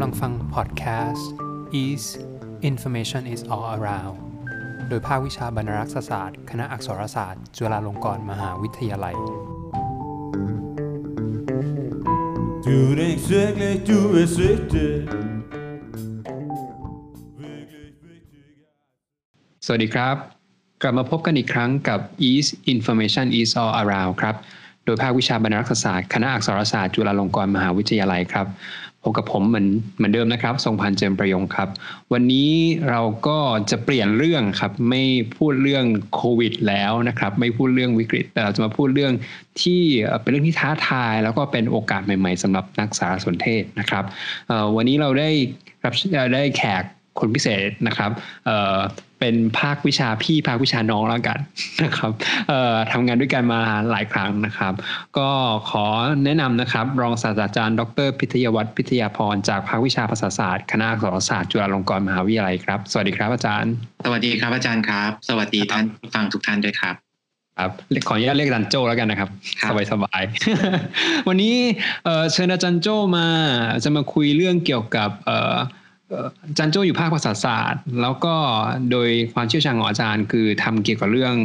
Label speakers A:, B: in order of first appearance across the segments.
A: กำลังฟังพอดแคสต์ is information is all around โดยภาควิชาบรรณรักษศาสตร์ คณะอักษรศาสตร์ จุฬาลงกรณ์มหาวิทยาลัย
B: Du er ikke virkelig, du er svigtet.
C: สวัสดีครับ กลับมาพบกันอีกครั้งกับ East Information is all around ครับ โดยภาควิชาบรรณรักษศาสตร์ คณะอักษรศาสตร์ จุฬาลงกรณ์มหาวิทยาลัยครับ พบกับผมเหมือนเหมือนเดิมนะครับ ทรงพันเจิมประยงครับ วันนี้เราก็จะเปลี่ยนเรื่องครับ ไม่พูดเรื่องโควิด แล้วนะครับ ไม่พูดเรื่องวิกฤตแต่เราจะมาพูดเรื่องที่เป็นเรื่องที่ท้าทาย แล้วก็เป็นโอกาสใหม่ ๆสำหรับนักสารสนเทศนะครับวันนี้เราได้รับได้แขกคนพิเศษนะครับ เอ่อเป็นภาควิชาพี่ภาควิชาน้องแล้วกันนะครับเอ่อทำงานด้วยกันมาหลายครั้งนะครับ ก็ขอแนะนำนะครับ รองศาสตราจารย์ ดร พิทยวัฒน์พิทยาพรจากภาควิชาภาษาศาสตร์คณะอักษรศาสตร์จุฬาลงกรณ์มหาวิทยาลัยครับ สวัสดีครับอาจารย์
D: สวัสดีครับอาจารย์ครับ สวัสดีท่านผู้ฟังทุกท่านด้วยครับ
C: ครับขออนุญาตเรียกอาจารย์โจแล้วกันนะครับ
D: ครับ
C: สบายสบายๆวันนี้เอ่อเชิญอาจารย์โจมาจะมาคุยเรื่องเกี่ยวกับเอ่อเอ่ออา จารย์โจอยู่ภาคภาษาศาสตร์ แล้วก็โดยความเชี่ยวชาญของอาจารย์ คือทำเกี่ยวกับเรื่อง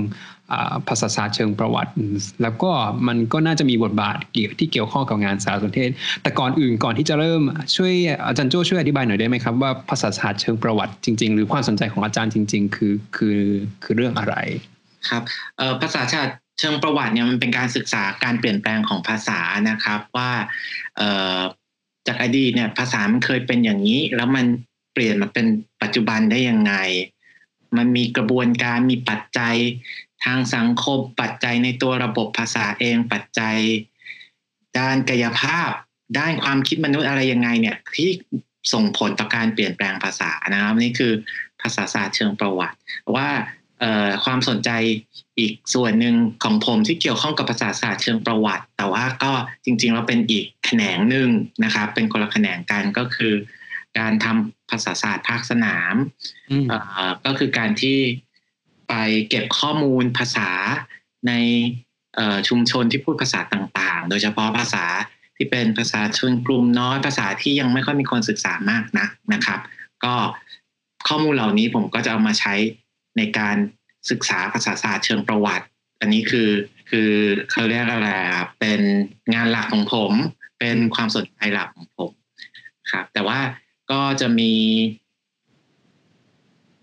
C: ภาษาศาสตร์เชิงประวัติ แล้วก็มันก็น่าจะมีบทบาทเกี่ยวที่เกี่ยวข้องกับงานสารสนเทศ แต่ก่อนอื่นก่อนที่จะเริ่มช่วยอาจารย์โจช่วยอธิบายหน่อยได้ไหมครับว่าภาษาศาสตร์เชิงประวัติจริง ๆ หรือความสนใจของอาจารย์จริง ๆ คือคือคือเรื่องอะไร
D: ครับภาษาชาสติเชิงประวัติเนี่ยมันเป็นการศึกษาการเปลี่ยนแปลงของภาษานะครับว่า อ่อดีตเนี่ยภาษามันเคยเป็นอย่างนี้ แล้วมันเปลี่ยนมาเป็นปัจจุบันได้ยังไง มันมีกระบวนการมีปัจจัยทางสังคม ปัจจัยในตัวระบบภาษาเอง ปัจจัย ด้านกายภาพ ด้านความคิดมนุษย์อะไรยังไงเนี่ยที่ส่งผลต่อการเปลี่ยนแปลงภาษานะครับนี่คือภาษาศาสตร์เชิงประวัติว่า ความสนใจอีกส่วนหนึ่งของผมที่เกี่ยวข้องกับภาษาศาสตร์เชิงประวัติ แต่ว่าก็จริงๆเราเป็นอีกแขนงหนึ่งนะครับ เป็นคนละแขนงกันก็คือ การทำภาษาศาสตร์ภาคสนาม
C: อืม
D: เอ่อก็คือการที่ไปเก็บข้อมูลภาษาในเอ่อชุมชนที่พูดภาษาต่างๆ โดยเฉพาะภาษาที่เป็นภาษาชนกลุ่มน้อยภาษาที่ยังไม่ค่อยมีคนศึกษามากนักนะครับ ก็ข้อมูลเหล่านี้ผมก็จะเอามาใช้ ในการศึกษาภาษาศาสตร์เชิงประวัติ อันนี้คือคือเขาเรียกอะไรครับเป็นงานหลักของผม เป็นความสนใจหลักของผมครับแต่ว่าก็จะมี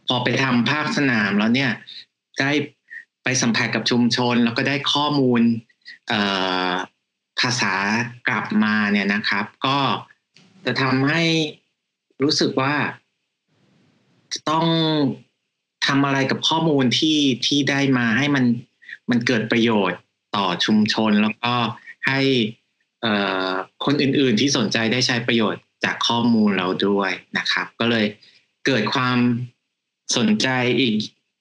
D: พอไปทำภาคสนามแล้วเนี่ย ได้ไปสัมผัสกับชุมชน แล้วก็ได้ข้อมูลภาษากลับมาเนี่ยนะครับ ก็จะทำให้รู้สึกว่าต้อง ทำอะไรกับข้อมูลที่ที่ได้มาให้มันมันเกิดประโยชน์ต่อชุมชน แล้วก็ให้คนอื่นๆที่สนใจได้ใช้ประโยชน์จากข้อมูลเราด้วยนะครับ ก็เลยเกิดความสนใจอีก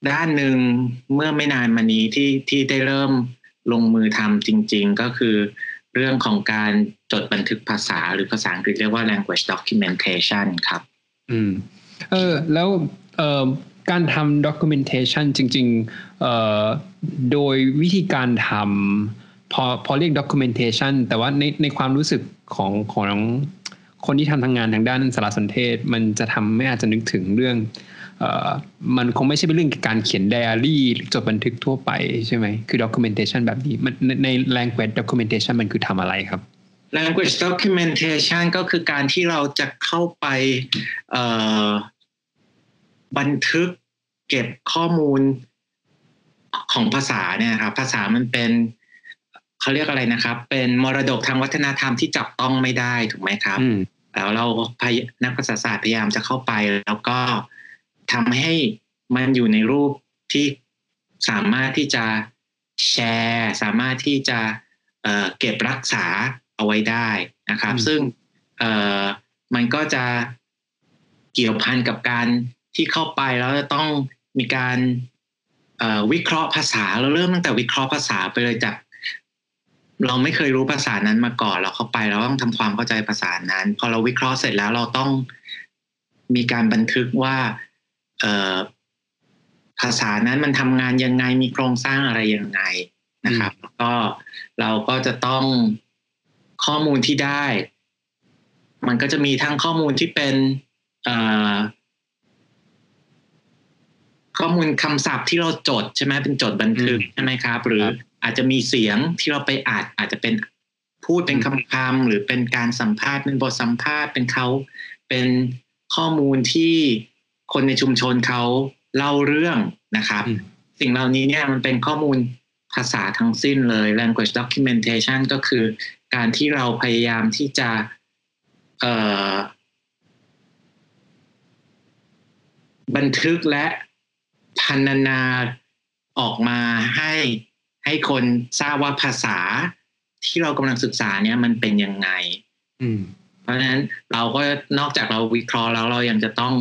D: ด้านหนึ่งเมื่อไม่นานมานี้ที่ที่ได้เริ่มลงมือทำจริง ๆ ก็คือเรื่องของการจดบันทึกภาษาหรือภาษาอังกฤษเรียกว่า language documentation ครับ
C: อืม เออ แล้ว เออ การทำ documentation จริงๆโดยวิธีการทำพอพอเรียก documentation แต่ว่าในในความรู้สึกของของคนที่ทำทางงานทางด้านสารสนเทศ มันจะทำไม่อาจจะนึกถึงเรื่องมันคงไม่ใช่เป็นเรื่องการเขียนไดอารี่จดบันทึกทั่วไปใช่ไหมคือ documentation แบบนี้มันใน language documentation มันคือทำอะไรครับ
D: language documentation ก็คือการที่เราจะเข้าไป บันทึกเก็บข้อมูลของภาษาเนี่ยครับ ภาษามันเป็นเขาเรียกอะไรนะครับ เป็นมรดกทางวัฒนธรรมที่จับต้องไม่ได้ถูกไหมครับ
C: อืม
D: แล้วเราพยนักภาษาศาสตร์พยายามจะเข้าไป แล้วก็ทำให้มันอยู่ในรูปที่สามารถที่จะแชร์ สามารถที่จะเอ่อเก็บรักษาเอาไว้ได้นะครับ
C: อืม
D: ซึ่งเอ่อมันก็จะเกี่ยวพันกับการ ที่เข้าไปแล้วจะต้องมีการเอ่อวิเคราะห์ภาษาเราเริ่มตั้งแต่วิเคราะห์ภาษาไปเลยจาก เราไม่เคยรู้ภาษานั้นมาก่อนเราเข้าไปเราต้องทำความเข้าใจภาษานั้น พอเราวิเคราะห์เสร็จแล้วเราต้องมีการบันทึกว่าเอ่อภาษานั้นมันทำงานยังไงมีโครงสร้างอะไรยังไงนะครับแล้วก็เราก็จะต้องข้อมูลที่ได้ มันก็จะมีทั้งข้อมูลที่เป็นเอ่อ ข้อมูลคำศัพท์ที่เราจดใช่ไหมเป็นจดบันทึก
C: อืม
D: ใช่ไหมครับ หรือ
C: ครับ
D: อาจจะมีเสียงที่เราไปอัดอาจจะเป็นพูดเป็นคำคำๆหรือเป็นการสัมภาษณ์เป็นบทสัมภาษณ์เป็นเขาเป็นข้อมูลที่คนในชุมชนเขาเล่าเรื่องนะครับ
C: อืม
D: สิ่งเหล่านี้เนี่ยมันเป็นข้อมูลภาษาทั้งสิ้นเลย language documentation ก็คือการที่เราพยายามที่จะเอ่อบันทึกและ พันนาออกมาให้ให้คนทราบว่าภาษาที่เรากำลังศึกษาเนี่ยมันเป็นยังไง
C: อืม
D: เพราะฉะนั้นเราก็นอกจากเราวิเคราะห์แล้วเรายังจะต้อง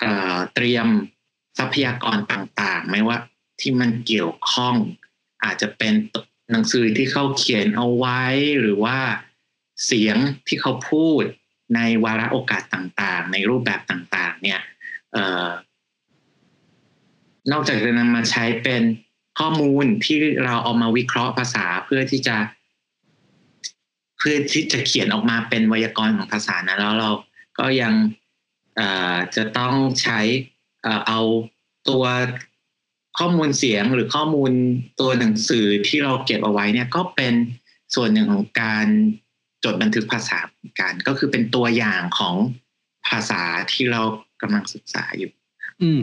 D: เออเตรียมทรัพยากรต่างๆ ไม่ว่าที่มันเกี่ยวข้อง อาจจะเป็นหนังสือที่เขาเขียนเอาไว้หรือว่าเสียงที่เขาพูดในวาระโอกาสต่างๆ ในรูปแบบต่างๆ เนี่ยเออ นอกจากจะนำมาใช้เป็นข้อมูลที่เราเอามาวิเคราะห์ภาษาเพื่อที่จะ เพื่อที่จะเขียนออกมาเป็นไวยากรณ์ของภาษานะแล้วเราก็ยังจะต้องใช้เอ่อเอาตัวข้อมูลเสียงหรือข้อมูลตัวหนังสือที่เราเก็บเอาไว้เนี่ยก็เป็นส่วนหนึ่งของการจดบันทึกภาษาเหมือนกันก็คือเป็นตัวอย่างของภาษาที่เรากำลังศึกษาอยู่
C: อืม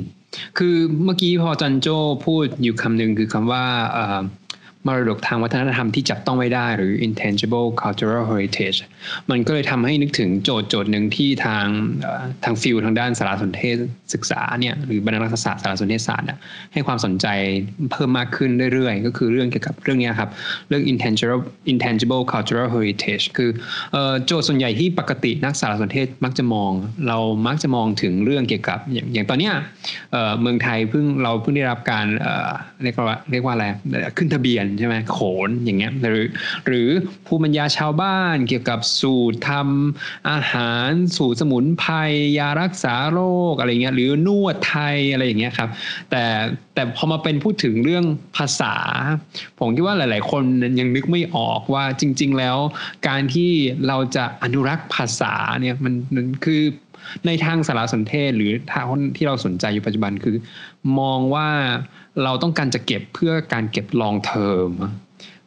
C: คือเมื่อกี้พอจันโจ้พูดอยู่คำหนึ่งคือคำว่าอ่อ มรดกทางวัฒนธรรมที่จับต้องไม่ได้หรือ intangible cultural heritage มันก็เลยทำให้นึกถึงโจทย์โจทย์หนึ่งที่ทางทางฟิลทางด้านสารสนเทศศึกษาเนี่ยหรือบรรณาศาสตร์สารสนเทศศาสตร์ให้ความสนใจเพิ่มมากขึ้นเรื่อยๆ ก็คือเรื่องเกี่ยวกับเรื่องนี้ครับ เรื่อง intangible intangible cultural heritage คืออโจทย์ส่วนใหญ่ที่ปกตินักสารสนเทศมักจะมอง เรามักจะมองถึงเรื่องเกี่ยวกับอย่างอางตอนเนี้ยเมืองไทยเพิ่งเราเพิ่งได้รับการเรียกว่าเรียกว่าอะไรขึ้นทะเบียนใช่ไหมโขนอย่างเงี้ยหรือ หรือภูมิปัญญาชาวบ้านเกี่ยวกับสูตรทำอาหารสูตรสมุนไพรยารักษาโรคอะไรเงี้ยหรือนวดไทยอะไรอย่างเงี้ยครับแต่แต่พอมาเป็นพูดถึงเรื่องภาษา ผมคิดว่าหลาย ๆ คนยังนึกไม่ออกว่าจริง ๆ แล้ว การที่เราจะอนุรักษ์ภาษาเนี่ยมันมันคือ ในทางสารสนเทศหรือทางที่เราสนใจอยู่ปัจจุบันคือ มองว่าเราต้องการจะเก็บเพื่อการเก็บลองเทอม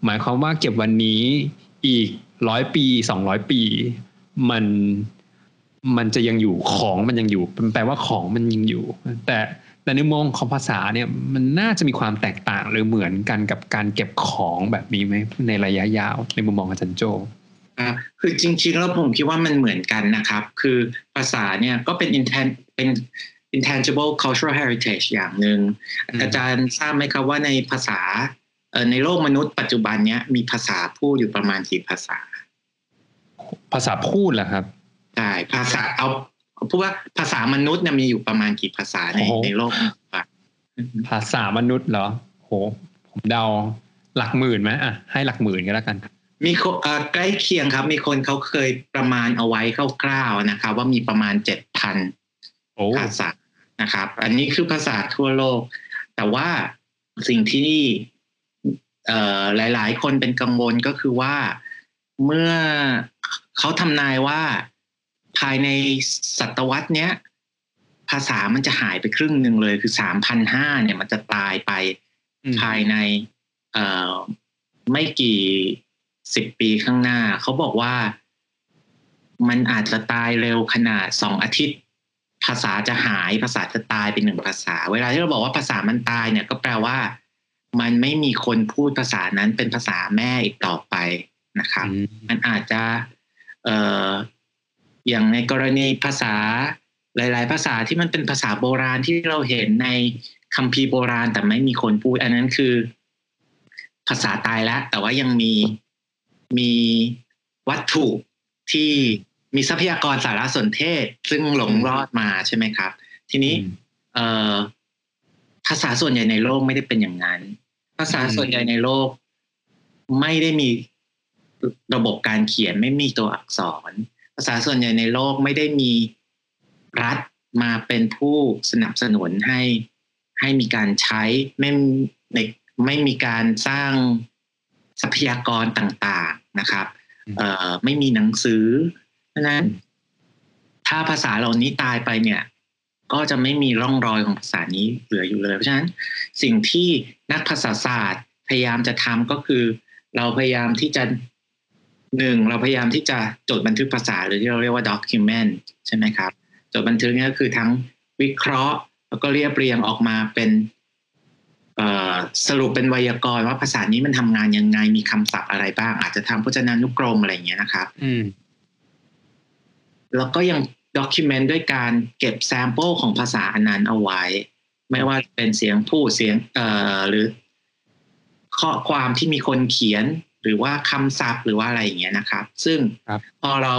C: หมายความว่าเก็บวันนี้อีกร้อยปีสองร้อยปี มันมันจะยังอยู่ของมันยังอยู่แปลว่าของมันยังอยู่ แต่แต่ในมุมมองของภาษาเนี่ยมันน่าจะมีความแตกต่างหรือเหมือนกันกับการเก็บของแบบนี้ไหมในระยะยาวในมุมมองอาจารย์โจ
D: คือจริงๆแล้วผมคิดว่ามันเหมือนกันนะครับ คือภาษาเนี่ยก็เป็น intan เป็น intangible cultural heritage อย่างหนึ่ง
C: อืม
D: อาจารย์ทราบไหมครับว่าในภาษาเอ่อในโลกมนุษย์ปัจจุบันเนี้ยมีภาษาพูดอยู่ประมาณกี่ภาษา
C: ภาษาพูดเหรอครับ
D: ใช่ภาษาเอาเอาพูดว่าภาษามนุษย์เนี่ยมีอยู่ประมาณกี่ภาษาใน
C: โอ้โห
D: ในโลกปัจจุบัน
C: ภาษามนุษย์เหรอโหผมเดาหลักหมื่นไหมอะให้หลักหมื่นก็แล้วกัน
D: มีคนเอ่อใกล้เคียงครับ มีคนเขาเคยประมาณเอาไว้คร่าวๆนะครับ ว่ามีประมาณเจ็ดพัน
C: โอ้
D: ภาษานะครับ อันนี้คือภาษาทั่วโลก แต่ว่าสิ่งที่เอ่อหลาย ๆ คนเป็นกังวลก็คือว่าเมื่อเขาทำนายว่าภายในศตวรรษเนี้ย ภาษามันจะหายไปครึ่งหนึ่งเลยคือสามพันห้าเนี่ย มันจะตายไป
C: อืม
D: ภายในเอ่อไม่กี่ สิบปีข้างหน้า เขาบอกว่ามันอาจจะตายเร็วขนาดสองอาทิตย์ ภาษาจะหายภาษาจะตายเป็นหนึ่งภาษา เวลาที่เราบอกว่าภาษามันตายเนี่ย ก็แปลว่า มันไม่มีคนพูดภาษานั้นเป็นภาษาแม่อีกต่อไปนะครับ
C: อืม
D: มันอาจจะเอ่ออย่างในกรณีภาษาหลาย ๆ ภาษาที่มันเป็นภาษาโบราณที่เราเห็นในคัมภีร์โบราณแต่ไม่มีคนพูด อันนั้นคือ ภาษาตายแล้วแต่ว่ายังมี มีวัตถุที่มีทรัพยากรสารสนเทศ ซึ่งหลงรอดมาใช่ไหมครับ ทีนี้เอ่อภาษาส่วนใหญ่ในโลกไม่ได้เป็นอย่างนั้น ภาษา
C: อืม
D: ส่วนใหญ่ในโลก ไม่ได้มีระบบการเขียนไม่มีตัวอักษร ภาษาส่วนใหญ่ในโลกไม่ได้มีรัฐมาเป็นผู้สนับสนุนให้ให้มีการใช้ไม่ในไม่มีการสร้าง ทรัพยากรต่างๆนะครับเออไม่มีหนังสือ เพราะฉะนั้นถ้าภาษาเหล่านี้ตายไปเนี่ย ก็จะไม่มีร่องรอยของภาษานี้เหลืออยู่เลย เพราะฉะนั้นสิ่งที่นักภาษาศาสตร์ พยายามจะทำก็คือ เราพยายามที่จะหนึ่งเราพยายามที่จะจดบันทึกภาษาหรือที่เราเรียกว่า document ใช่ไหมครับ จดบันทึกนี่ก็คือทั้งวิเคราะห์ แล้วก็เรียบเรียงออกมาเป็น สรุปเป็นไวยากรณ์ว่าภาษานี้มันทำงานยังไงมีคำศัพท์อะไรบ้าง อาจจะทำพจนานุกรมอะไรอย่างเงี้ยนะครับ
C: อืม
D: แล้วก็ยัง document ด้วยการเก็บ sample ของภาษาอันนั้นเอาไว้ ไม่ว่าเป็นเสียงพูดเสียง เอ่อหรือ ข้อความที่มีคนเขียนหรือว่าคำศัพท์หรือว่าอะไรอย่างเงี้ยนะครับ ซึ่ง
C: ครับ
D: พอเรา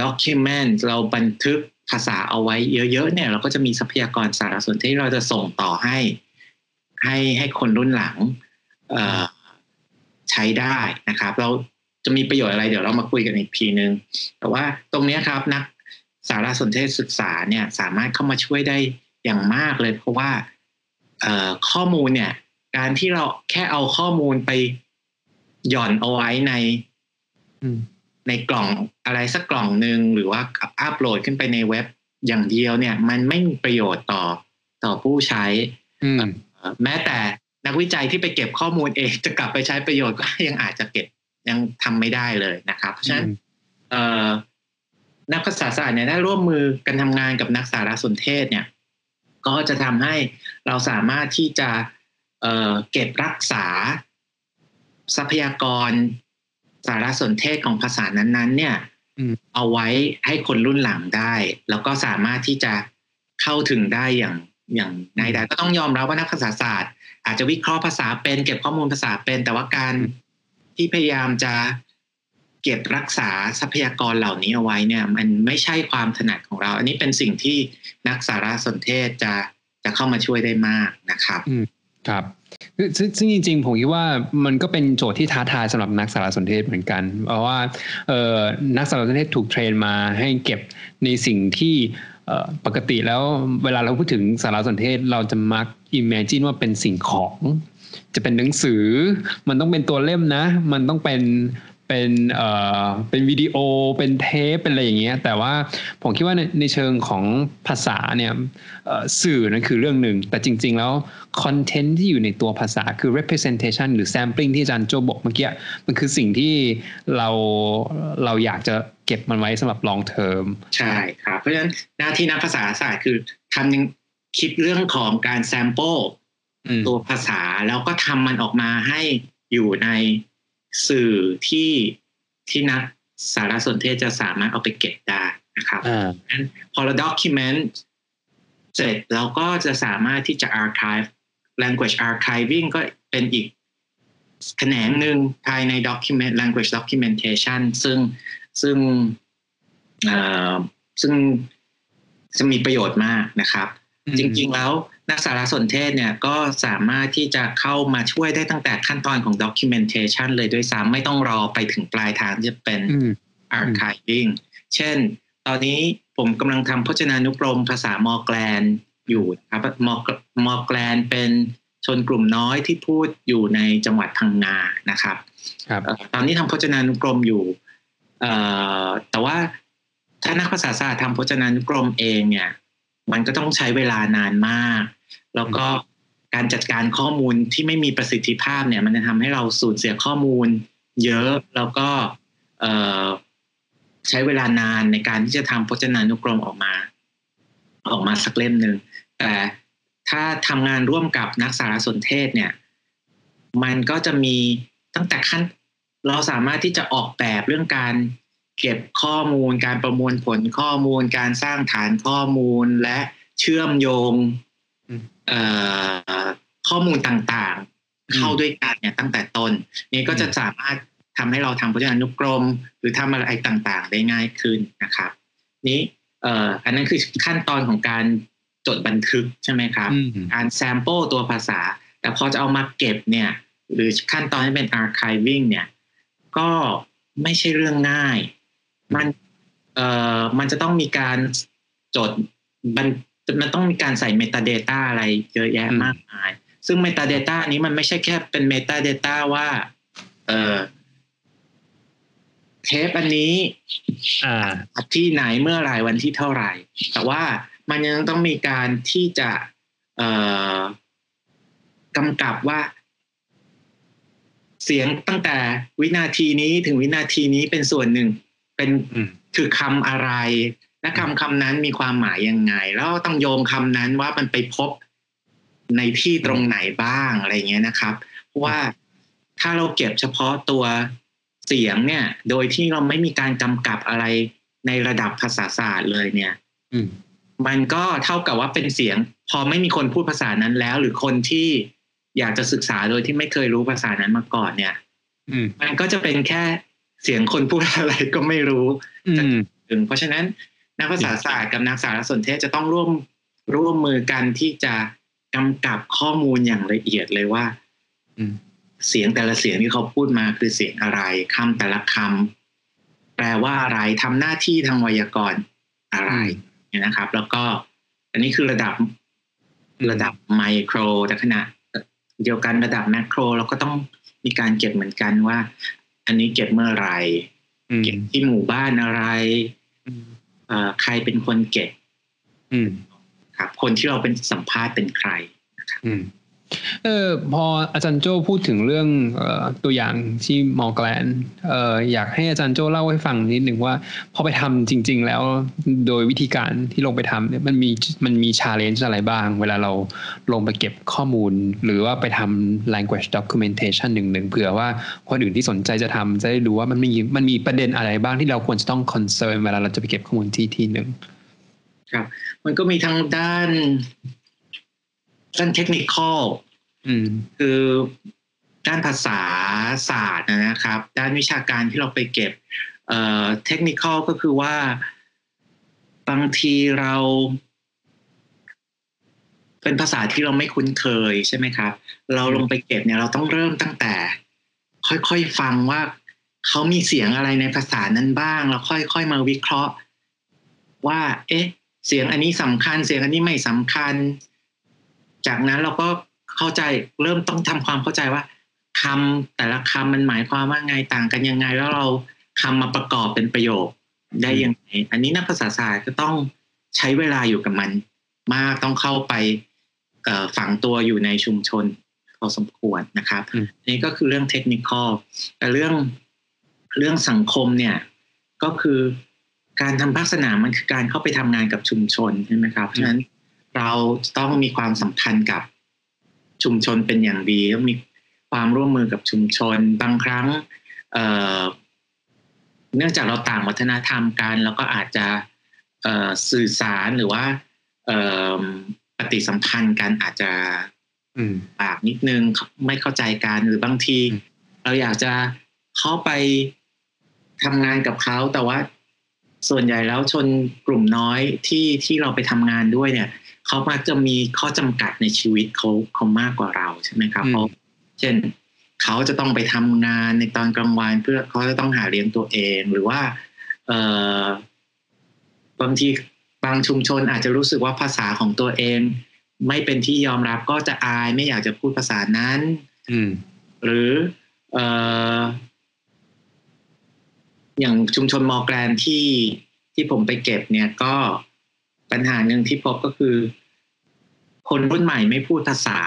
D: ด็อกิเมนต์เราบันทึกภาษาเอาไว้เยอะๆเนี่ย เราก็จะมีทรัพยากรสารสนเทศที่เราจะส่งต่อให้ ให้ให้คนรุ่นหลังเอ่อใช้ได้นะครับ เราจะมีประโยชน์อะไรเดี๋ยวเรามาคุยกันอีกทีนึง แต่ว่าตรงเนี้ยครับนักสารสนเทศศึกษาเนี่ยสามารถเข้ามาช่วยได้อย่างมากเลย เพราะว่าเอ่อข้อมูลเนี่ยการที่เราแค่เอาข้อมูลไปหย่อนเอาไว้ใน
C: อืม
D: ในกล่องอะไรสักกล่องหนึ่งหรือว่าอัปโหลดขึ้นไปในเว็บอย่างเดียวเนี่ย มันไม่มีประโยชน์ต่อต่อผู้ใช้
C: อืม
D: เอ่อ แม้แต่นักวิจัยที่ไปเก็บข้อมูลเองจะกลับไปใช้ประโยชน์ก็ยังอาจจะเก็บยังทำไม่ได้เลยนะครับ เพราะฉะนั้นเอ่อนักภาษาศาสตร์เนี่ยได้ร่วมมือกันทำงานกับนักสารสนเทศเนี่ย ก็จะทำให้เราสามารถที่จะเอ่อเก็บรักษาทรัพยากรสารสนเทศของภาษานั้นๆ เนี่ย
C: อืม
D: เอาไว้ให้คนรุ่นหลังได้ แล้วก็สามารถที่จะเข้าถึงได้อย่าง อย่างง่ายดายก็ต้องยอมรับว่านักภาษาศาสตร์ อาจจะวิเคราะห์ภาษาเป็น เก็บข้อมูลภาษาเป็น แต่ว่าการที่พยายามจะเก็บรักษาทรัพยากรเหล่านี้เอาไว้เนี่ย มันไม่ใช่ความถนัดของเรา อันนี้เป็นสิ่งที่นักสารสนเทศจะจะเข้ามาช่วยได้มากนะครับ
C: ครับซึ่งซึ่งซึ่งจริงๆ ผมคิดว่ามันก็เป็นโจทย์ที่ท้าทายสำหรับนักสารสนเทศเหมือนกัน เพราะว่าเอ่อนักสารสนเทศถูกเทรนมาให้เก็บในสิ่งที่เอ่อ ปกติแล้วเวลาเราพูดถึงสารสนเทศเราจะมัก imagine ว่าเป็นสิ่งของ จะเป็นหนังสือ มันต้องเป็นตัวเล่มนะ มันต้องเป็น เป็นเอ่อเป็นวิดีโอเป็นเทปเป็นอะไรอย่างเงี้ยแต่ว่าผมคิดว่าในในเชิงของภาษาเนี่ยเอ่อสื่อนั่นคือเรื่องหนึ่ง แต่จริง ๆ แล้วคอนเทนต์ที่อยู่ในตัวภาษาคือ representation หรือ sampling ที่อาจารย์โจบอกเมื่อกี้มันคือสิ่งที่เราเราอยากจะเก็บมันไว้สำหรับ long term
D: ใช่ครับ เพราะฉะนั้นหน้าที่นักภาษาศาสตร์คือทำยังคิดเรื่องของการแซมเปิล
C: อืม
D: ตัวภาษาแล้วก็ทำมันออกมาให้อยู่ใน สื่อที่ที่นักสารสนเทศจะสามารถเอาไปเก็บได้นะครับ
C: อ่า
D: งั้นพอเรา document เสร็จเราก็จะสามารถที่จะ archive language archiving ก็เป็นอีกแขนงหนึ่งภายใน document language documentation ซึ่งซึ่งเอ่อซึ่งจะมีประโยชน์มากนะครับ จริงๆแล้ว นักสารสนเทศเนี่ยก็สามารถที่จะเข้ามาช่วยได้ตั้งแต่ขั้นตอนของ documentation เลยด้วยซ้ำไม่ต้องรอไปถึงปลายทางที่จะเป็น
C: อืม
D: archiving เช่น ตอนนี้ผมกำลังทำพจนานุกรมภาษามอร์แกลนอยู่นะครับมอร์มอร์แกลนเป็นชนกลุ่มน้อยที่พูดอยู่ในจังหวัดพังงานะครับ
C: ครับ
D: เอ่อตอนนี้ทำพจนานุกรมอยู่เอ่อแต่ว่าถ้านักภาษาศาสตร์ทำพจนานุกรมเองเนี่ย มันก็ต้องใช้เวลานานมาก แล้วก็การจัดการข้อมูลที่ไม่มีประสิทธิภาพเนี่ย มันจะทำให้เราสูญเสียข้อมูล เยอะแล้วก็เอ่อใช้เวลานานในการที่จะทำพจนานุกรมออกมา ออกมาสักเล่มหนึ่งแต่ถ้าทำงานร่วมกับนักสารสนเทศเนี่ย มันก็จะมีตั้งแต่ขั้น เราสามารถที่จะออกแบบเรื่องการเก็บข้อมูล การประมวลผลข้อมูล การสร้างฐานข้อมูลและเชื่อมโยง
C: อืม
D: เอ่อ ข้อมูลต่างๆ เข้าด้วยกันเนี่ยตั้งแต่ต้น นี่ก็จะสามารถทำให้เราทำพจนานุกรม หรือทำอะไรต่างๆ ได้ง่ายขึ้นนะครับ นี้เอ่ออันนั้นคือขั้นตอนของการจดบันทึกใช่ไหมครับ
C: อืม
D: การ sample ตัวภาษา แต่พอจะเอามาเก็บเนี่ย หรือขั้นตอนที่เป็น archiving เนี่ย ก็ไม่ใช่เรื่องง่าย มันเอ่อมันจะต้องมีการจดมัน มันต้องมีการใส่ metadata อะไรเยอะแยะ
C: อืม
D: มากมาย ซึ่ง metadata นี้มันไม่ใช่แค่เป็น metadata ว่า เออเทปอันนี้
C: อ่า
D: อัดที่ไหนเมื่อไหรวันที่เท่าไหร่ แต่ว่ามันยังต้องมีการที่จะเอ่อกำกับว่า เสียงตั้งแต่วินาทีนี้ถึงวินาทีนี้เป็นส่วนหนึ่ง เป็น
C: อืม
D: คือคำอะไร และคำคำนั้นมีความหมายยังไง แล้วต้องโยงคำนั้นว่ามันไปพบในที่ตรงไหนบ้างอะไรเงี้ยนะครับเพราะว่าถ้าเราเก็บเฉพาะตัวเสียงเนี่ย โดยที่เราไม่มีการกำกับอะไรในระดับภาษาศาสตร์เลยเนี่ย
C: อืม
D: มันก็เท่ากับว่าเป็นเสียง พอไม่มีคนพูดภาษานั้นแล้ว หรือคนที่อยากจะศึกษาโดยที่ไม่เคยรู้ภาษานั้นมาก่อนเนี่ย
C: อืม
D: มันก็จะเป็นแค่เสียงคนพูดอะไรก็ไม่รู้
C: อืม
D: ถึงเพราะฉะนั้น นักภาษาศาสตร์กับนักสารสนเทศจะต้องร่วมร่วมมือกันที่จะกำกับข้อมูลอย่างละเอียดเลยว่า
C: อืม
D: เสียงแต่ละเสียงที่เขาพูดมาคือเสียงอะไรคำแต่ละคำแปลว่าอะไรทำหน้าที่ทางไวยากรณ์อะไรเนี่ยนะครับ แล้วก็ อันนี้คือระดับระดับไมโครแต่ขณะเดียวกันระดับแมคโครเราก็ต้องมีการเก็บเหมือนกันว่า อันนี้เก็บเมื่อไหร่
C: อืม
D: เก็บที่หมู่บ้านอะไรเอ่อ ใครเป็นคนเก็บ
C: อืม
D: ครับ คนที่เราเป็นสัมภาษณ์เป็นใคร
C: อืม เออพออาจารย์โจพูดถึงเรื่องออตัวอย่างที่มอแกลนเอออยากให้อาจารย์โจเล่าให้ฟังนิดหนึ่งว่าพอไปทำจริง ๆ แล้วโดยวิธีการที่ลงไปทำเนี่ยมันมีมันมีชาเลนจ์อะไรบ้าง เวลาเราลงไปเก็บข้อมูล หรือว่าไปทำ language documentation หนึ่งหนึ่งเผื่อว่าคนอื่นที่สนใจจะทำจะได้รู้ว่ามันมีมันมีประเด็นอะไรบ้างที่เราควรจะต้อง concern เวลาเราจะไปเก็บข้อมูลที่ที่หนึ่งครับ
D: มันก็มีทั้งด้าน ด้านเทคนิคอล
C: อืม
D: คือด้านภาษาศาสตร์นะครับ ด้านวิชาการที่เราไปเก็บเอ่อเทคนิคอลก็คือว่า บางทีเรา เป็นภาษาที่เราไม่คุ้นเคยใช่ไหมครับ เราลงไปเก็บเนี่ยเราต้องเริ่มตั้งแต่ ค่อยๆฟังว่าเขามีเสียงอะไรในภาษานั้นบ้างแล้วค่อยๆมาวิเคราะห์ ว่า เอ๊ะ เสียงอันนี้สำคัญ เสียงอันนี้ไม่สำคัญ จากนั้นเราก็เข้าใจเริ่มต้องทำความเข้าใจว่าคำแต่ละคำมันหมายความว่าไงต่างกันยังไง แล้วเราคำมาประกอบเป็นประโยคได้ยังไงอันนี้นักภาษาศาสตร์ก็ต้องใช้เวลาอยู่กับมัน มากต้องเข้าไปเอ่อฝังตัวอยู่ในชุมชนพอสมควรนะครับ
C: อืม
D: อันนี้ก็คือเรื่องเทคนิคอลแต่เรื่องเรื่องสังคมเนี่ยก็คือการทำภาคสนามมันคือการเข้าไปทำงานกับชุมชนใช่ไหมครับเพราะฉะนั้น เราต้องมีความสัมพันธ์กับชุมชนเป็นอย่างดีต้องมีความร่วมมือกับชุมชน บางครั้งเอ่อเนื่องจากเราต่างวัฒนธรรมกันแล้วก็อาจจะเอ่อสื่อสารหรือว่าเอ่อปฏิสัมพันธ์กันอาจจะ
C: อืม
D: ปากนิดนึงไม่เข้าใจกันหรือบางที
C: อืม
D: เราอยากจะเข้าไปทำงานกับเขาแต่ว่าส่วนใหญ่แล้วชนกลุ่มน้อยที่ที่เราไปทำงานด้วยเนี่ย เขามักจะมีข้อจำกัดในชีวิตเขาเขามากกว่าเราใช่ไหมครับ
C: อืม
D: เพราะเช่นเขาจะต้องไปทำงานในตอนกลางวันเพื่อเขาจะต้องหาเลี้ยงตัวเองหรือว่า เออบางทีบางชุมชนอาจจะรู้สึกว่าภาษาของตัวเอง ไม่เป็นที่ยอมรับก็จะอายไม่อยากจะพูดภาษานั้น
C: อืม
D: หรือเอ่ออย่างชุมชนมอแกรนที่ที่ผมไปเก็บเนี่ยก็ ปัญหาหนึ่งที่พบก็คือ คนรุ่นใหม่ไม่พูดภาษา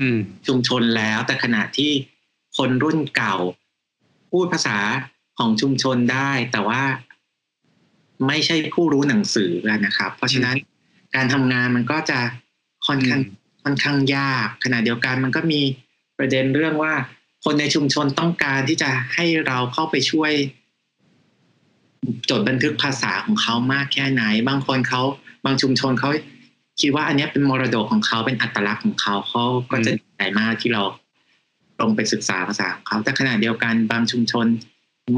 C: อืม
D: ชุมชนแล้ว แต่ขณะที่คนรุ่นเก่า พูดภาษาของชุมชนได้ แต่ว่าไม่ใช่ผู้รู้หนังสือนะครับ เพราะฉะนั้นการทำงานมันก็จะค่อนข้างค่อนข้างยาก ขณะเดียวกันมันก็มีประเด็นเรื่องว่า คนในชุมชนต้องการที่จะให้เราเข้าไปช่วย จดบันทึกภาษาของเขามากแค่ไหน บางคนเขาบางชุมชนเขาคิดว่าอันนี้เป็นมรดกของเขาเป็นอัตลักษณ์ของเขาเขาก็จะดีใจมากที่เราลงไปศึกษาภาษาของเขา แต่ขณะเดียวกันบางชุมชน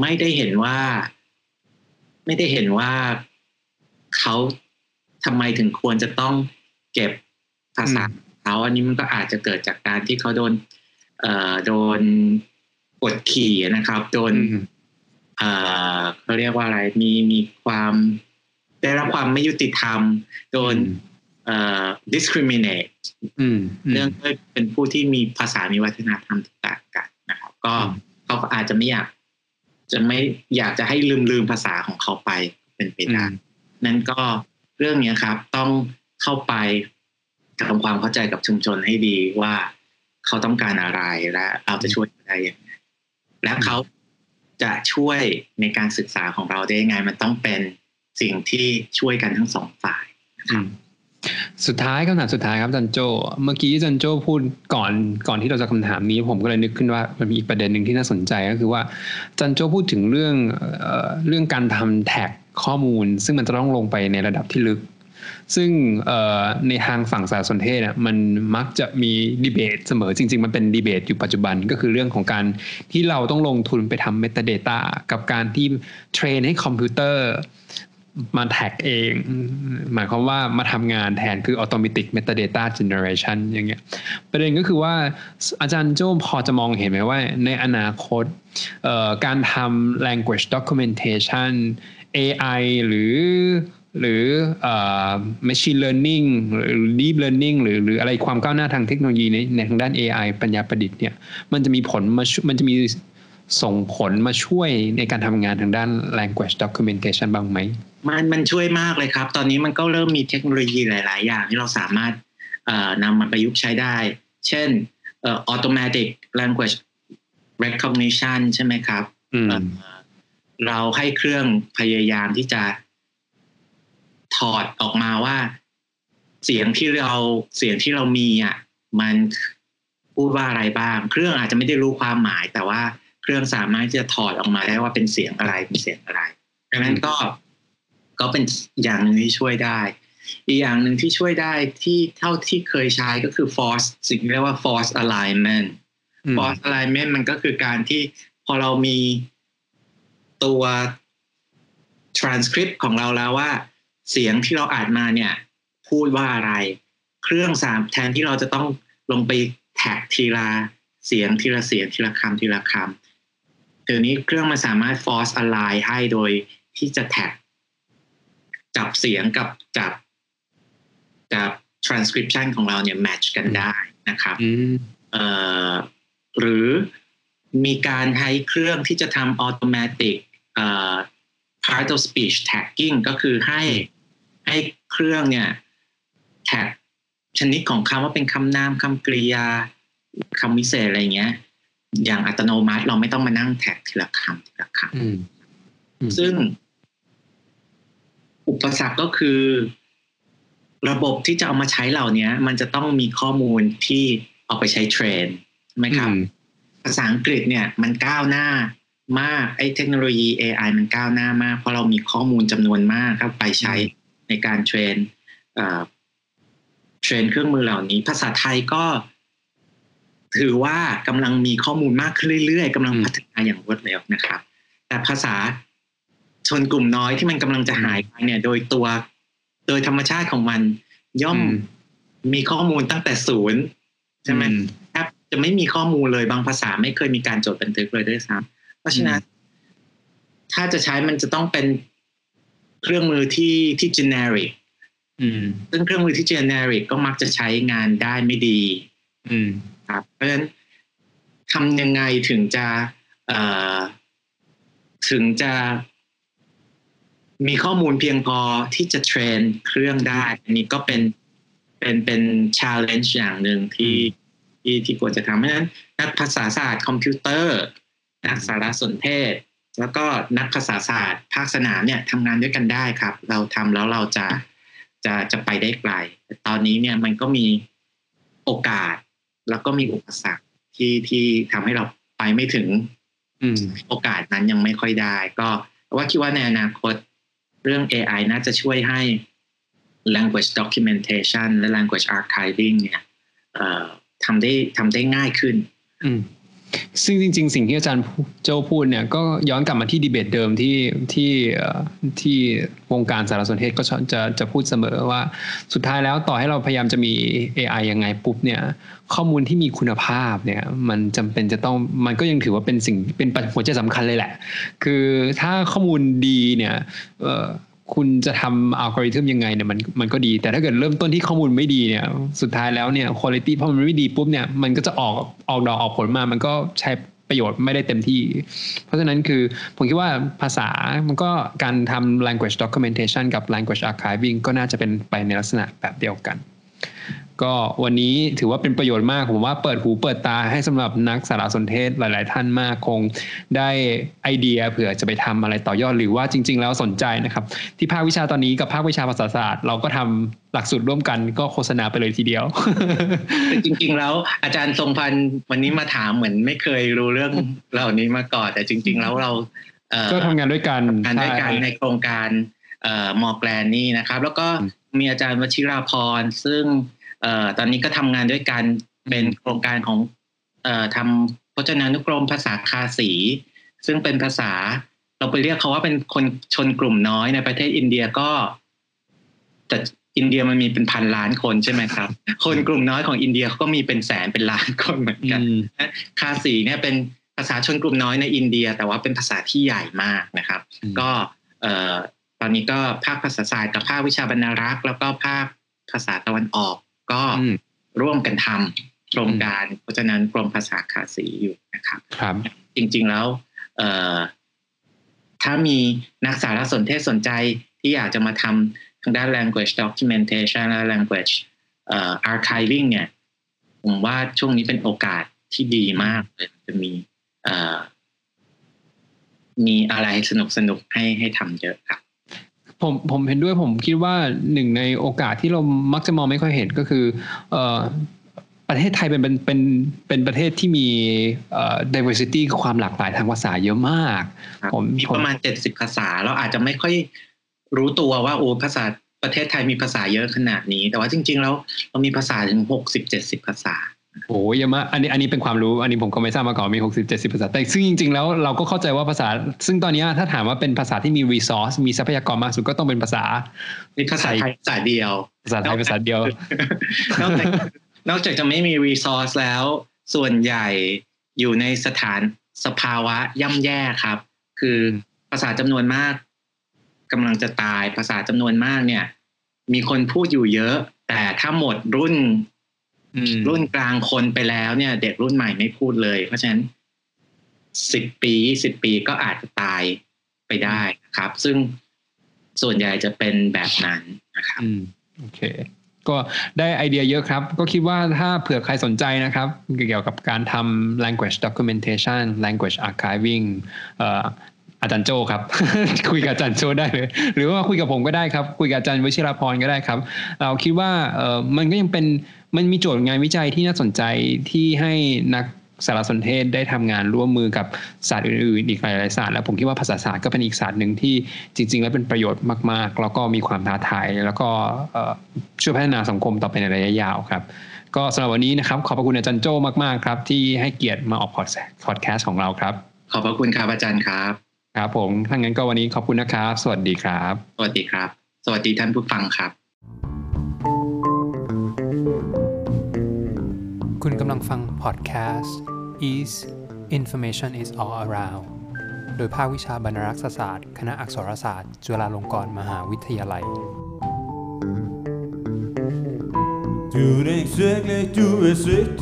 D: ไม่ได้เห็นว่า ไม่ได้เห็นว่าเขาทำไมถึงควรจะต้องเก็บภาษาเขาอันนี้มันก็อาจจะเกิดจากการที่เขาโดน เอ่อโดนกดขี่นะครับ โดน
C: อืม
D: เอ่อเขาเรียกว่าอะไรมีมีความได้รับความไม่ยุติธรรม โดนเอ่อ discriminate
C: อืม
D: เรื่องด้วยเป็นผู้ที่มีภาษามีวัฒนธรรมที่ต่างกันนะครับ ก็
C: อืม
D: เขาก็อาจจะไม่อยาก จะไม่อยากจะให้ลืมลืมภาษาของเขาไปเป็นไปได้
C: อืม
D: นั้นก็เรื่องเนี้ยครับ ต้องเข้าไปทำความเข้าใจกับชุมชนให้ดีว่าเขาต้องการอะไรและเราจะช่วยได้ยังไงและเขา จะช่วยในการศึกษาของเราได้ยังไง มันต้องเป็นสิ่งที่ช่วยกันทั้งสองฝ่ายนะครับ
C: สุดท้ายคำถามสุดท้ายครับจันโจ เมื่อกี้จันโจพูดก่อนก่อนที่เราจะคำถามนี้ ผมก็เลยนึกขึ้นว่ามันมีอีกประเด็นหนึ่งที่น่าสนใจก็คือว่าจันโจพูดถึงเรื่องเออเรื่องการทำแท็กข้อมูล ซึ่งมันจะต้องลงไปในระดับที่ลึก ซึ่งในทางฝั่งสารสนเทศเนี่ยมันมักจะมีดีเบตเสมอจริง ๆ มันเป็นดีเบตอยู่ปัจจุบันก็คือเรื่องของการที่เราต้องลงทุนไปทำ Metadata กับการที่เทรนให้คอมพิวเตอร์มาแท็กเอง หมายความว่ามาทำงานแทนคือ automatic metadata generation อย่างเงี้ยประเด็นก็คือว่าอาจารย์โจ้พอจะมองเห็นไหมว่าในอนาคตการทำ language documentation AI หรือ หรือเอ่อ machine learning หรือ deep learning หรือหรืออะไรความก้าวหน้าทางเทคโนโลยีในในทางด้าน AI ปัญญาประดิษฐ์เนี่ยมันจะมีผลมาช่วยมันจะมีส่งผลมาช่วยในการทำงานทางด้าน language documentation บ้างไหม
D: มันมันช่วยมากเลยครับ ตอนนี้มันก็เริ่มมีเทคโนโลยีหลาย ๆ อย่างที่เราสามารถเอ่อนำมาประยุกต์ใช้ได้ เช่นเอ่อ automatic language recognition ใช่ไหมครับ
C: อืม
D: เอ่อเราให้เครื่องพยายามที่จะ ถอดออกมาว่า เสียงที่เราเสียงที่เรามีอะมันพูดว่าอะไรบ้าง เครื่องอาจจะไม่ได้รู้ความหมาย แต่ว่าเครื่องสามารถที่จะถอดออกมาได้ว่าเป็นเสียงอะไรเป็นเสียงอะไรดังนั้นก็ก็เป็นอย่างหนึ่งที่ช่วยได้ อีกอย่างหนึ่งที่ช่วยได้ที่เท่าที่เคยใช้ก็คือ force สิ่งที่เรียกว่า force alignment
C: อืม
D: force alignment มันก็คือการที่พอเรามีตัว transcript ของเราแล้วว่า เสียงที่เราอ่านมาเนี่ย พูดว่าอะไร เครื่องสามแทนที่เราจะต้องลงไปแท็กทีละเสียงทีละเสียงทีละคำทีละคำเดี๋ยวนี้เครื่องมันสามารถ force align ให้โดยที่จะแท็กจับเสียงกับจับจับ transcription ของเราเนี่ย match กันได้นะครับ
C: อืม
D: เอ่อหรือมีการใช้เครื่องที่จะทำ automatic เอ่อ part of speech tagging ก็คือให้ ให้เครื่องเนี่ยแท็กชนิดของคำว่าเป็นคำนามคำกริยาคำวิเศษอะไรเงี้ย อย่างอัตโนมัติเราไม่ต้องมานั่งแท็กทีละคำทีละคำ
C: อืมอืม
D: ซึ่ง อุปสรรคก็คือ ระบบที่จะเอามาใช้เหล่านี้มันจะต้องมีข้อมูลที่เอาไปใช้ train ใช่ไหมครับ
C: อืม
D: ภาษาอังกฤษเนี่ย มันก้าวหน้ามากไอ้เทคโนโลยี AI มันก้าวหน้ามาก เพราะเรามีข้อมูลจำนวนมากครับไปใช้ ในการ train เอ่อ train เครื่องมือเหล่านี้ ภาษาไทยก็ ถือว่ากำลังมีข้อมูลมากขึ้นเรื่อยๆกำลัง
C: อืม
D: พัฒนาอย่างรวดเร็วนะครับ แต่ภาษาชนกลุ่มน้อยที่มันกำลังจะหายไปเนี่ย โดยตัว โดยธรรมชาติของมัน ย่อม
C: อืม
D: มีข้อมูลตั้งแต่ศูนย์ใช่ไหม
C: อื
D: แทบจะไม่มีข้อมูลเลยบางภาษาไม่เคยมีการจดบันทึกเลยด้วยซ้ำเพราะฉะนั้น ถ้าจะใช้มันจะต้องเป็น เครื่องมือที่ที่ generic
C: อืม
D: ซึ่งเครื่องมือที่ generic ก็มักจะใช้งานได้ไม่ดี
C: อืม
D: ครับเพราะฉะนั้นทำยังไงถึงจะเอ่อถึงจะมีข้อมูลเพียงพอที่จะเทรนเครื่องได้ อันนี้ก็เป็นเป็นเป็น challenge อย่างหนึ่งที่ที่ที่ควรจะทำเพราะฉะนั้นนักภาษาศาสตร์คอมพิวเตอร์ นักสารสนเทศ แล้วก็นักภาษาศาสตร์ ภาคสนามเนี่ยทำงานด้วยกันได้ครับ เราทำแล้วเราจะจะจะไปได้ไกลแต่ตอนนี้เนี่ยมันก็มีโอกาส แล้วก็มีอุปสรรคที่ที่ทำให้เราไปไม่ถึง
C: อืม
D: โอกาสนั้นยังไม่ค่อยได้ ก็ว่าคิดว่าในอนาคตเรื่อง AI น่าจะช่วยให้ language documentation และ language archiving เนี่ยเอ่อทำได้ทำได้ง่ายขึ้น
C: อืม ซึ่งจริง ๆ สิ่งที่อาจารย์โจพูดเนี่ยก็ย้อนกลับมาที่ดีเบตเดิมที่ที่ที่วงการสารสนเทศก็จะจะจะพูดเสมอว่าสุดท้ายแล้วต่อให้เราพยายามจะมี AI ยังไงปุ๊บเนี่ยข้อมูลที่มีคุณภาพเนี่ยมันจำเป็นจะต้องมันก็ยังถือว่าเป็นสิ่งเป็นปัจหัวใจสำคัญเลยแหละ คือถ้าข้อมูลดีเนี่ยเออ คุณจะทำอัลกอริทึมยังไงเนี่ยมันมันก็ดี แต่ถ้าเกิดเริ่มต้นที่ข้อมูลไม่ดีเนี่ย สุดท้ายแล้วเนี่ยคุณภาพพอมันไม่ดีปุ๊บเนี่ยมันก็จะออกออกดอกออกผลมา มันก็ใช้ประโยชน์ไม่ได้เต็มที่ เพราะฉะนั้นคือผมคิดว่าภาษามันก็การทำ language documentation กับ language archiving ก็น่าจะเป็นไปในลักษณะแบบเดียวกัน ก็วันนี้ถือว่าเป็นประโยชน์มาก ผมว่าเปิดหูเปิดตาให้สำหรับนักสารสนเทศหลาย ๆ ท่านมากคงได้ไอเดียเผื่อจะไปทำอะไรต่อยอดหรือว่าจริง ๆ แล้วสนใจนะครับ ที่ภาควิชาตอนนี้กับภาควิชาภาษาศาสตร์ เราก็ทำหลักสูตรร่วมกันก็โฆษณาไปเลยทีเดียว
D: จริง ๆ แล้วอาจารย์ทรงพันธ์วันนี้มาถามเหมือนไม่เคยรู้เรื่องเหล่านี้มาก่อน แต่จริง ๆ แล้วเราเอ่อ
C: ก็ทำงานด้วยกัน
D: ทำงานด้วยกัน
C: ใช่
D: ในโครงการเอ่อมอแกลนนี่นะครับ แล้วก็มีอาจารย์วชิราพรซึ่งเอ่อ ตอนนี้ก็ทำงานด้วยกันเป็นโครงการของเอ่อทำพจนานุกรมภาษาคาสี ซึ่งเป็นภาษา เราไปเรียกเขาว่าเป็นคนชนกลุ่มน้อยในประเทศอินเดียก็แต่อินเดียมันมีเป็นพันล้านคนใช่ไหมครับ คนกลุ่มน้อยของอินเดียเขาก็มีเป็นแสนเป็นล้านคนเหมือนกัน
C: อืม
D: คาสีเนี่ยเป็นภาษาชนกลุ่มน้อยในอินเดีย แต่ว่าเป็นภาษาที่ใหญ่มากนะครับ
C: อืม
D: ก็เอ่อตอนนี้ก็ภาคภาษาศาสตร์กับภาควิชาบรรณารักษ์ แล้วก็ภาคภาษาตะวันออก ก็
C: อืม
D: ร่วมกันทำโครงการ เพราะฉะนั้นกรมภาษาคาสีอยู่นะครับ
C: ครับ
D: จริง ๆแล้วเอ่อถ้ามีนักสารสนเทศสนใจที่อยากจะมาทำทางด้าน language documentation และ language เอ่อ archiving เนี่ยผมว่าช่วงนี้เป็นโอกาสที่ดีมากเลยจะมีเอ่อมีอะไรสนุกสนุกๆให้ให้ทำเยอะครับ
C: ผมผมเห็นด้วยผมคิดว่าหนึ่งในโอกาสที่เรามักจะมองไม่ค่อยเห็นก็คือเอ่อประเทศไทยเป็นเป็นเป็นเป็นประเทศที่มีเอ่อ diversity คือความหลากหลายทางภาษาเยอะมาก
D: ครับ
C: ผม
D: มี
C: ผม
D: ประมาณเจ็ดสิบภาษาเราอาจจะไม่ค่อยรู้ตัวว่าโอ้ภาษาประเทศไทยมีภาษาเยอะขนาดนี้ แต่ว่าจริง ๆ แล้วเรามีภาษาถึงหกสิบเจ็ดสิบภาษา
C: โอ้เยอะมากอันนี้อันนี้เป็นความรู้อันนี้ผมก็ไม่ทราบมาก่อนมี 60 70 ภาษา แต่ซึ่งจริง ๆ แล้วเราก็เข้าใจว่าภาษา ซึ่งตอนนี้ถ้าถามว่าเป็นภาษาที่มี resource มีทรัพยากรมากสุดก็ต้องเป็นภาษา
D: นี่ภาษาไทยภาษาเดียว
C: ภาษาไทยภาษาเดียว
D: นอกจากนอกจากจะไม่มี resource แล้ว ส่วนใหญ่อยู่ในสถานสภาวะย่ำแย่ครับ คือภาษาจำนวนมากกำลังจะตายภาษาจำนวนมากเนี่ย มีคนพูดอยู่เยอะ แต่ถ้าหมดรุ่น
C: อืม
D: รุ่นกลางคนไปแล้วเนี่ย เด็กรุ่นใหม่ไม่พูดเลย เพราะฉะนั้นสิบปีสิบปีก็อาจจะตายไปได้นะครับ ซึ่งส่วนใหญ่จะเป็นแบบนั้นนะครับ
C: อืมโอเค ก็ได้ไอเดียเยอะครับ ก็คิดว่าถ้าเผื่อใครสนใจนะครับ เกี่ยวกับการทำ language documentation language archiving เอาจารย์โจครับ คุยกับอาจารย์โจได้เลย หรือว่าคุยกับผมก็ได้ครับ คุยกับอาจารย์วชิราพรก็ได้ครับ เราคิดว่าเออมันก็ยังเป็นมันมีโจทย์งานวิจัยที่น่าสนใจที่ให้นักสารสนเทศได้ทำงานร่วมมือกับศาสตร์อื่นๆ อีกหลายๆศาสตร์แล้วผมคิดว่าภาษาศาสตร์ก็เป็นอีกศาสตร์หนึ่งที่จริง ๆ แล้วเป็นประโยชน์มากๆ แล้วก็มีความท้าทายแล้วก็ช่วยพัฒนาสังคมต่อไปในระยะยาวครับ ก็สำหรับวันนี้นะครับ ขอบพระคุณอาจารย์โจ้มากๆครับ ที่ให้เกียรติมาออกพอดแคสต์ของเราครับ
D: ขอบพระคุณครับอาจารย์ครับ
C: ครับผมถ้างั้นก็วันนี้ขอบคุณนะครับ สวัสดีครับ
D: สวัสดีครับ สวัสดีท่านผู้ฟังครับ
A: คุณกำลังฟังพอดแคสต์ Ease Information is all around โดยภาควิชาบรรณารักษศาสตร์ คณะอักษรศาสตร์ จุฬาลงกรณ์มหาวิทยาลัย
B: Du er ikke svært, du er sødt